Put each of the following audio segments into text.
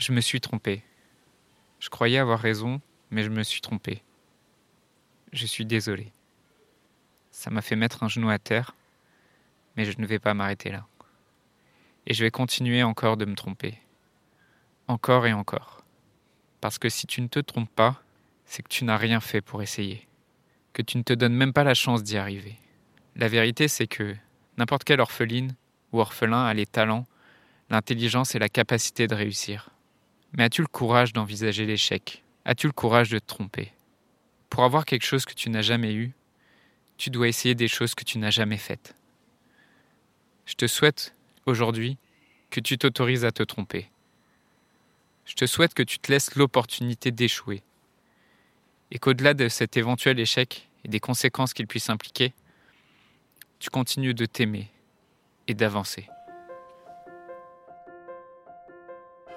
Je me suis trompé. Je croyais avoir raison, mais je me suis trompé. Je suis désolé. Ça m'a fait mettre un genou à terre, mais je ne vais pas m'arrêter là. Et je vais continuer encore de me tromper. Encore et encore. Parce que si tu ne te trompes pas, c'est que tu n'as rien fait pour essayer. Que tu ne te donnes même pas la chance d'y arriver. La vérité, c'est que n'importe quelle orpheline ou orphelin a les talents, l'intelligence et la capacité de réussir. Mais as-tu le courage d'envisager l'échec? As-tu le courage de te tromper? Pour avoir quelque chose que tu n'as jamais eu, tu dois essayer des choses que tu n'as jamais faites. Je te souhaite, aujourd'hui, que tu t'autorises à te tromper. Je te souhaite que tu te laisses l'opportunité d'échouer. Et qu'au-delà de cet éventuel échec et des conséquences qu'il puisse impliquer, tu continues de t'aimer et d'avancer.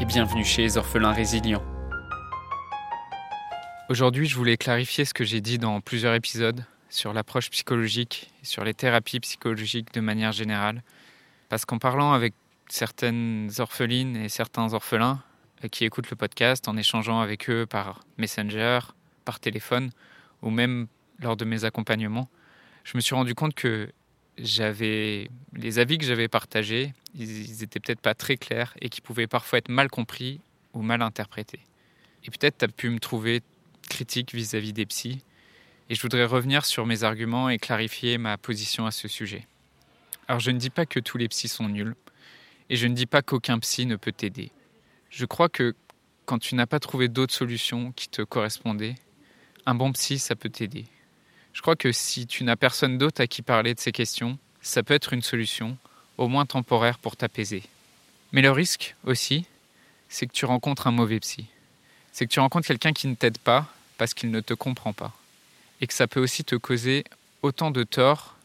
et bienvenue chez orphelins résilients. Aujourd'hui, je voulais clarifier ce que j'ai dit dans plusieurs épisodes sur l'approche psychologique sur les thérapies psychologiques de manière générale. Parce qu'en parlant avec certaines orphelines et certains orphelins euh, qui écoutent le podcast, en échangeant avec eux par Messenger, par téléphone ou même lors de mes accompagnements, je me suis rendu compte que j'avais les avis que j'avais partagés, ils, étaient peut-être pas très clairs et qui pouvaient parfois être mal compris ou mal interprétés. Et peut-être tu as pu me trouver critique vis-à-vis des psys. Et je voudrais revenir sur mes arguments et clarifier ma position à ce sujet. Alors je ne dis pas que tous les psys sont nuls, et je ne dis pas qu'aucun psy ne peut t'aider. Je crois que quand tu n'as pas trouvé d'autres solutions qui te correspondaient, un bon psy, ça peut t'aider. Je crois que si tu n'as personne d'autre à qui parler de ces questions, ça peut être une solution, au moins temporaire, pour t'apaiser. Mais le risque aussi, c'est que tu rencontres un mauvais psy. C'est que tu rencontres quelqu'un qui ne t'aide pas parce qu'il ne te comprend pas. Et que ça peut aussi te causer autant de torts,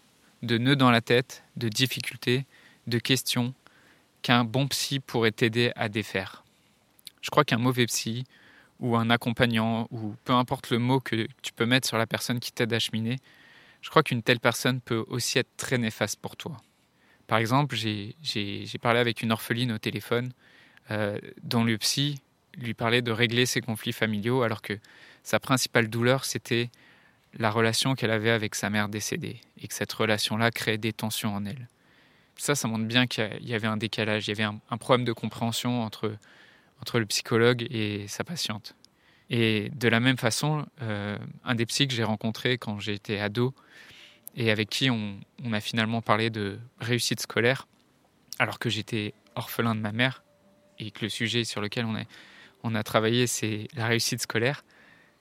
de nœuds dans la tête, de difficultés, de questions qu'un bon psy pourrait t'aider à défaire. Je crois qu'un mauvais psy ou un accompagnant, ou peu importe le mot que tu peux mettre sur la personne qui t'aide à cheminer, je crois qu'une telle personne peut aussi être très néfaste pour toi. Par exemple, j'ai parlé avec une orpheline au téléphone euh, dont le psy lui parlait de régler ses conflits familiaux alors que sa principale douleur, c'était la relation qu'elle avait avec sa mère décédée et que cette relation-là créait des tensions en elle. Ça, ça montre bien qu'il y avait un décalage, il y avait un problème de compréhension entre entre le psychologue et sa patiente. Et de la même façon, euh, un des psys que j'ai rencontré quand j'étais ado et avec qui on, a finalement parlé de réussite scolaire, alors que j'étais orphelin de ma mère et que le sujet sur lequel on a, travaillé, c'est la réussite scolaire,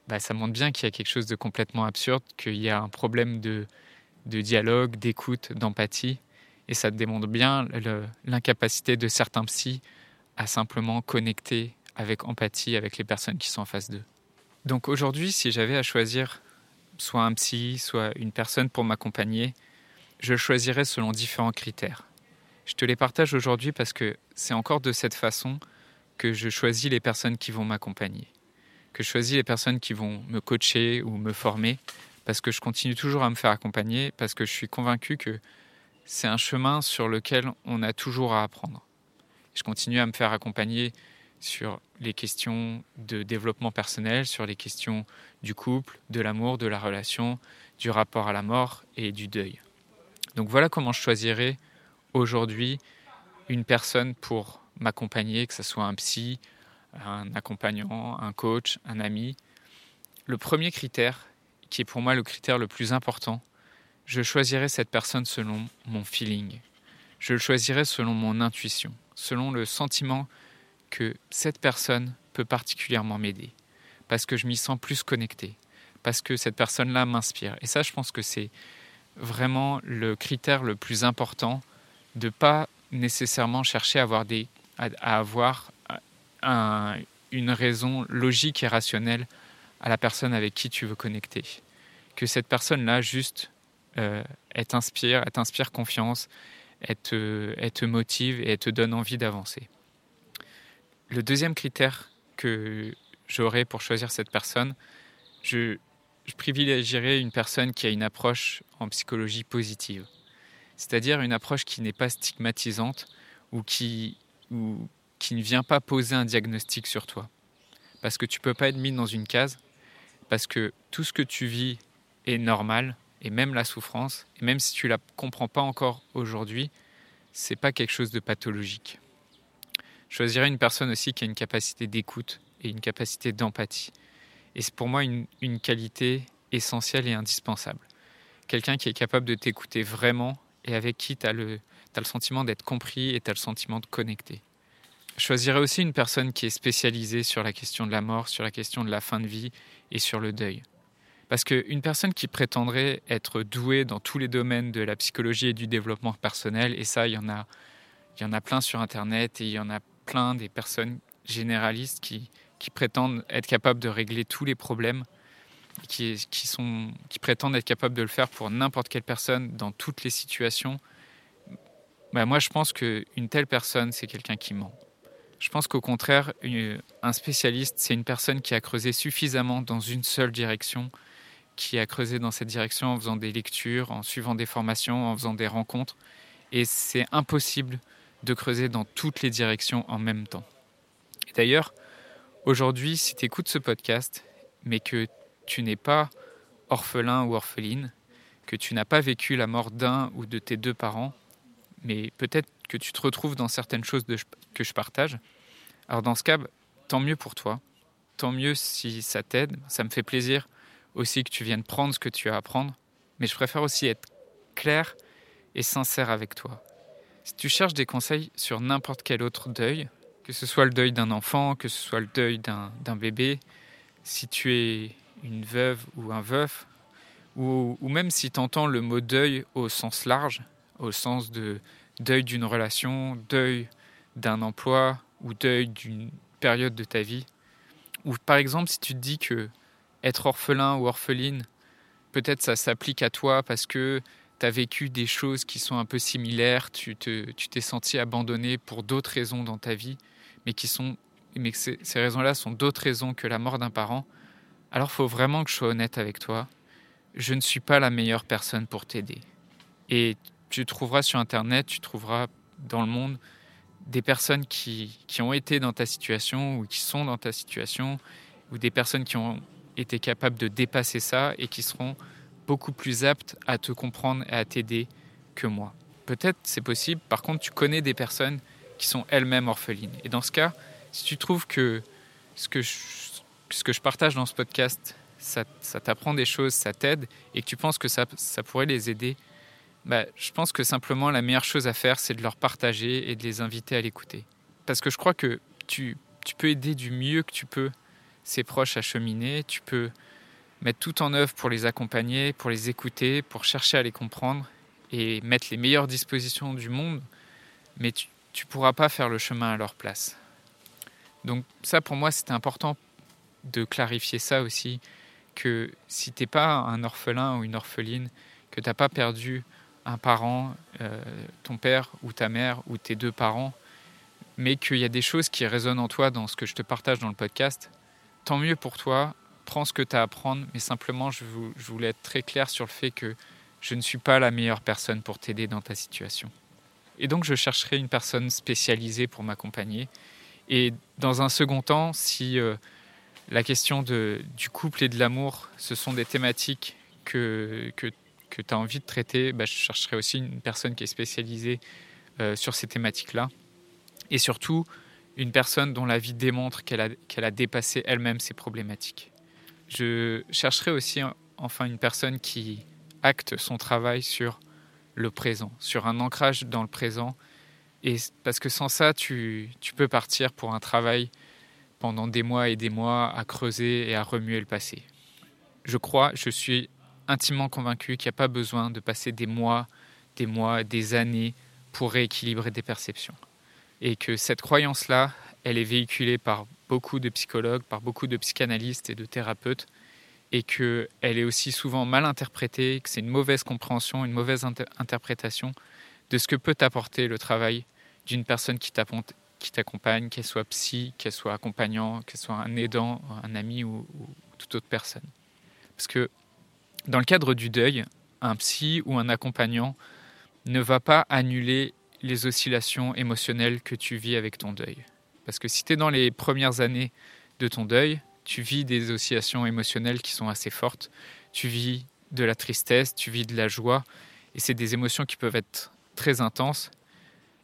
bah, ça montre bien qu'il y a quelque chose de complètement absurde, qu'il y a un problème de, de dialogue, d'écoute, d'empathie, et ça démontre bien l'incapacité de certains psys à simplement connecter avec empathie avec les personnes qui sont en face d'eux. Donc aujourd'hui, si j'avais à choisir soit un psy, soit une personne pour m'accompagner, je choisirais selon différents critères. Je te les partage aujourd'hui parce que c'est encore de cette façon que je choisis les personnes qui vont m'accompagner, que je choisis les personnes qui vont me coacher ou me former, parce que je continue toujours à me faire accompagner, parce que je suis convaincu que c'est un chemin sur lequel on a toujours à apprendre. Je continue à me faire accompagner sur les questions de développement personnel, sur les questions du couple, de l'amour, de la relation, du rapport à la mort et du deuil. Donc voilà comment je choisirais aujourd'hui une personne pour m'accompagner, que ce soit un psy, un accompagnant, un coach, un ami. Le premier critère, qui est pour moi le critère le plus important, je choisirais cette personne selon mon feeling. Je le choisirais selon mon intuition selon le sentiment que cette personne peut particulièrement m'aider, parce que je m'y sens plus connecté, parce que cette personne-là m'inspire. Et ça, je pense que c'est vraiment le critère le plus important de pas nécessairement chercher à avoir, des, à, avoir une raison logique et rationnelle à la personne avec qui tu veux connecter. Que cette personne-là, juste, euh, elle t'inspire, elle t'inspire confiance, elle te, motive et elle te donne envie d'avancer. Le deuxième critère que j'aurais pour choisir cette personne, je, je privilégierais une personne qui a une approche en psychologie positive. C'est-à-dire une approche qui n'est pas stigmatisante ou qui, ou qui ne vient pas poser un diagnostic sur toi. Parce que tu peux pas être mis dans une case, parce que tout ce que tu vis est normal, et même la souffrance, et même si tu la comprends pas encore aujourd'hui, c'est pas quelque chose de pathologique. Choisirais une personne aussi qui a une capacité d'écoute et une capacité d'empathie. Et c'est pour moi une, qualité essentielle et indispensable. Quelqu'un qui est capable de t'écouter vraiment et avec qui tu as le, le sentiment d'être compris et tu as le sentiment de connecter. Choisirais aussi une personne qui est spécialisée sur la question de la mort, sur la question de la fin de vie et sur le deuil. Parce qu'une personne qui prétendrait être douée dans tous les domaines de la psychologie et du développement personnel, et ça, il y en a, il y en a plein sur Internet et il y en a plein des personnes généralistes qui, prétendent être capables de régler tous les problèmes, qui prétendent être capables de le faire pour n'importe quelle personne dans toutes les situations, bah, moi je pense qu'une telle personne, c'est quelqu'un qui ment. Je pense qu'au contraire, un spécialiste, c'est une personne qui a creusé suffisamment dans une seule direction, qui a creusé dans cette direction en faisant des lectures, en suivant des formations, en faisant des rencontres. Et c'est impossible de creuser dans toutes les directions en même temps. D'ailleurs, aujourd'hui, si tu écoutes ce podcast, mais que tu n'es pas orphelin ou orpheline, que tu n'as pas vécu la mort d'un ou de tes deux parents, mais peut-être que tu te retrouves dans certaines choses que je partage. Alors dans ce cas, tant mieux pour toi, tant mieux si ça t'aide, ça me fait plaisir aussi que tu viennes prendre ce que tu as à apprendre, mais je préfère aussi être clair et sincère avec toi. Si tu cherches des conseils sur n'importe quel autre deuil, que ce soit le deuil d'un enfant, que ce soit le deuil d'un bébé, si tu es une veuve ou un veuf, ou, ou même si tu entends le mot deuil au sens large, au sens de deuil d'une relation, deuil d'un emploi ou deuil d'une période de ta vie. Ou par exemple, si tu te dis que être orphelin ou orpheline, peut-être ça s'applique à toi parce que tu as vécu des choses qui sont un peu similaires, tu t'es senti abandonné pour d'autres raisons dans ta vie, mais qui sont mais ces, ces raisons-là sont d'autres raisons que la mort d'un parent. Alors faut vraiment que je sois honnête avec toi. Je ne suis pas la meilleure personne pour t'aider. Et tu trouveras sur Internet, tu trouveras dans le monde des personnes qui, qui, ont été dans ta situation ou qui sont dans ta situation, ou des personnes qui ont été capables de dépasser ça et qui seront beaucoup plus aptes à te comprendre et à t'aider que moi. Peut-être c'est possible, par contre tu connais des personnes qui sont elles-mêmes orphelines. Et dans ce cas, si tu trouves que ce que je, partage dans ce podcast, ça, t'apprend des choses, ça t'aide, et que tu penses que ça, pourrait les aider, bah, je pense que simplement la meilleure chose à faire, c'est de leur partager et de les inviter à l'écouter. Parce que je crois que tu, tu peux aider du mieux que tu peux ces proches à cheminer, tu peux mettre tout en œuvre pour les accompagner, pour les écouter, pour chercher à les comprendre et mettre les meilleures dispositions du monde, mais tu ne pourras pas faire le chemin à leur place. Donc ça, pour moi, c'était important de clarifier ça aussi, que si tu n'es pas un orphelin ou une orpheline, que tu n'as pas perdu un parent, euh, ton père ou ta mère ou tes deux parents, mais qu'il y a des choses qui résonnent en toi dans ce que je te partage dans le podcast, tant mieux pour toi, prends ce que tu as à apprendre, mais simplement je, voulais être très clair sur le fait que je ne suis pas la meilleure personne pour t'aider dans ta situation. Et donc je chercherai une personne spécialisée pour m'accompagner. Et dans un second temps, si euh, la question du couple et de l'amour, ce sont des thématiques que, que que tu as envie de traiter, bah, je chercherai aussi une personne qui est spécialisée euh, sur ces thématiques-là. Et surtout, une personne dont la vie démontre qu'elle a, dépassé elle-même ces problématiques. Je chercherai aussi enfin une personne qui acte son travail sur le présent, sur un ancrage dans le présent. Et parce que sans ça, tu, tu peux partir pour un travail pendant des mois et des mois à creuser et à remuer le passé. Je crois, je suis intimement convaincu qu'il n'y a pas besoin de passer des mois, des mois, des années pour rééquilibrer des perceptions. Et que cette croyance-là, elle est véhiculée par beaucoup de psychologues, par beaucoup de psychanalystes et de thérapeutes, et qu'elle est aussi souvent mal interprétée, que c'est une mauvaise compréhension, une mauvaise interprétation de ce que peut apporter le travail d'une personne qui t'accompagne, qu'elle soit psy, qu'elle soit accompagnant, qu'elle soit un aidant, un ami ou, ou toute autre personne. Parce que dans le cadre du deuil, un psy ou un accompagnant ne va pas annuler les oscillations émotionnelles que tu vis avec ton deuil. Parce que si tu es dans les premières années de ton deuil, tu vis des oscillations émotionnelles qui sont assez fortes. Tu vis de la tristesse, tu vis de la joie, et c'est des émotions qui peuvent être très intenses.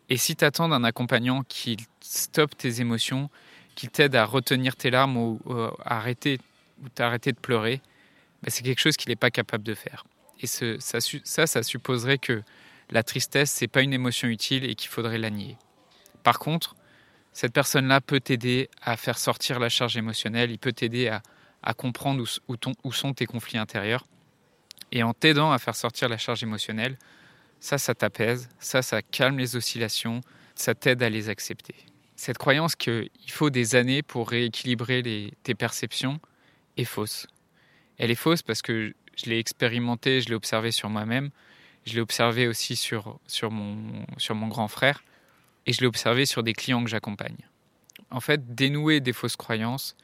Et si tu attends d'un accompagnant qui stoppe tes émotions, qui t'aide à retenir tes larmes ou, à arrêter, ou de pleurer, ben c'est quelque chose qu'il n'est pas capable de faire. Et ça, ça supposerait que la tristesse, c'est pas une émotion utile et qu'il faudrait la nier. Par contre, cette personne-là peut t'aider à faire sortir la charge émotionnelle, il peut t'aider à, comprendre où, sont tes conflits intérieurs. Et en t'aidant à faire sortir la charge émotionnelle, ça, ça t'apaise, ça, ça calme les oscillations, ça t'aide à les accepter. Cette croyance qu'il faut des années pour rééquilibrer tes perceptions est fausse. Elle est fausse parce que je l'ai expérimenté, je l'ai observé sur moi-même. Je l'ai observé aussi sur, sur, mon, sur mon grand frère et je l'ai observé sur des clients que j'accompagne. En fait, dénouer des fausses croyances,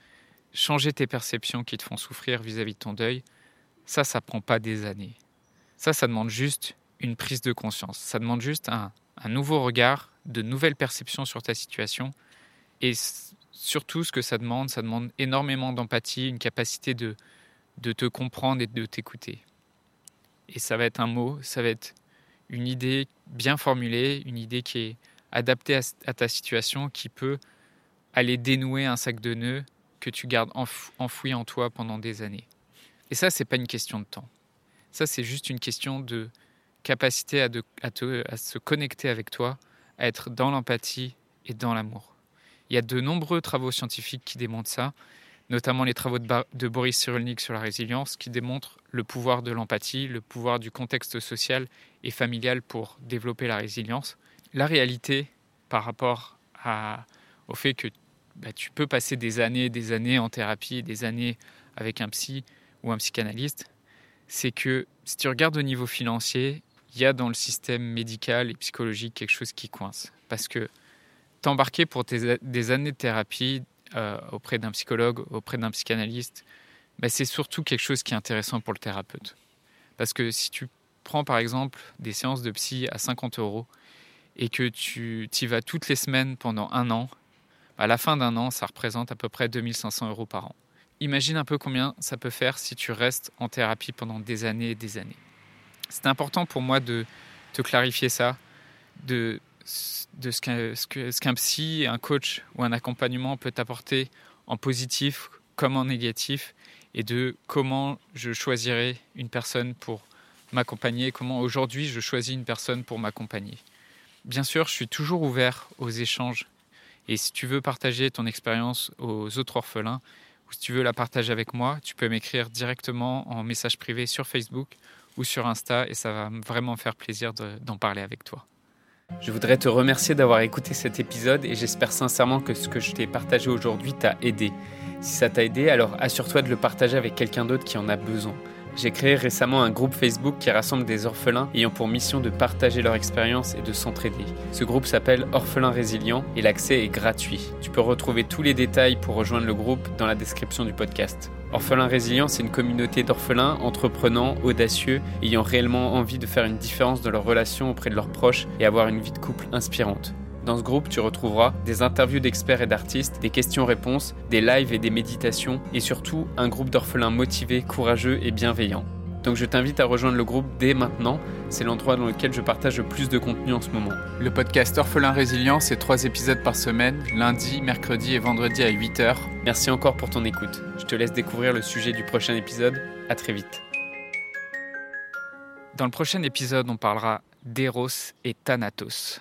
changer tes perceptions qui te font souffrir vis-à-vis de ton deuil, ça, ça prend pas des années. Ça, ça demande juste une prise de conscience. Ça demande juste un, un nouveau regard, de nouvelles perceptions sur ta situation. Et surtout, ce que ça demande, ça demande énormément d'empathie, une capacité de, de te comprendre et de t'écouter. Et ça va être un mot, ça va être une idée bien formulée, une idée qui est adaptée à, ta situation, qui peut aller dénouer un sac de nœuds que tu gardes enfoui en toi pendant des années. Et ça, c'est pas une question de temps. Ça, c'est juste une question de capacité à, à se connecter avec toi, à être dans l'empathie et dans l'amour. Il y a de nombreux travaux scientifiques qui démontrent ça notamment les travaux de, Boris Cyrulnik sur la résilience, qui démontrent le pouvoir de l'empathie, le pouvoir du contexte social et familial pour développer la résilience. La réalité par rapport au fait que bah, tu peux passer des années des années en thérapie, des années avec un psy ou un psychanalyste, c'est que si tu regardes au niveau financier, il y a dans le système médical et psychologique quelque chose qui coince. Parce que t'embarquer pour des années de thérapie, euh, auprès d'un psychologue, auprès d'un psychanalyste, ben, c'est surtout quelque chose qui est intéressant pour le thérapeute. Parce que si tu prends par exemple des séances de psy à 50 euros et que tu y vas toutes les semaines pendant un an, à la fin d'un an, ça représente à peu près 2500 euros par an. Imagine un peu combien ça peut faire si tu restes en thérapie pendant des années et des années. C'est important pour moi de te clarifier ça, de de ce qu'un psy, un coach ou un accompagnement peut apporter en positif comme en négatif et de comment je choisirais une personne pour m'accompagner, comment aujourd'hui je choisis une personne pour m'accompagner. Bien sûr, je suis toujours ouvert aux échanges et si tu veux partager ton expérience aux autres orphelins ou si tu veux la partager avec moi, tu peux m'écrire directement en message privé sur Facebook ou sur Insta et ça va vraiment faire plaisir d'en parler avec toi. Je voudrais te remercier d'avoir écouté cet épisode et j'espère sincèrement que ce que je t'ai partagé aujourd'hui t'a aidé. Si ça t'a aidé, alors assure-toi de le partager avec quelqu'un d'autre qui en a besoin. J'ai créé récemment un groupe Facebook qui rassemble des orphelins ayant pour mission de partager leur expérience et de s'entraider. Ce groupe s'appelle Orphelins Résilients et l'accès est gratuit. Tu peux retrouver tous les détails pour rejoindre le groupe dans la description du podcast. Orphelins Résilients, c'est une communauté d'orphelins entreprenants, audacieux, ayant réellement envie de faire une différence dans leurs relations auprès de leurs proches et avoir une vie de couple inspirante. Dans ce groupe, tu retrouveras des interviews d'experts et d'artistes, des questions-réponses, des lives et des méditations, et surtout un groupe d'orphelins motivés, courageux et bienveillants. Donc je t'invite à rejoindre le groupe dès maintenant, c'est l'endroit dans lequel je partage le plus de contenu en ce moment. Le podcast Orphelin Résilient, c'est trois épisodes par semaine, lundi, mercredi et vendredi à 8h. Merci encore pour ton écoute. Je te laisse découvrir le sujet du prochain épisode. À très vite. Dans le prochain épisode, on parlera d'Eros et Thanatos.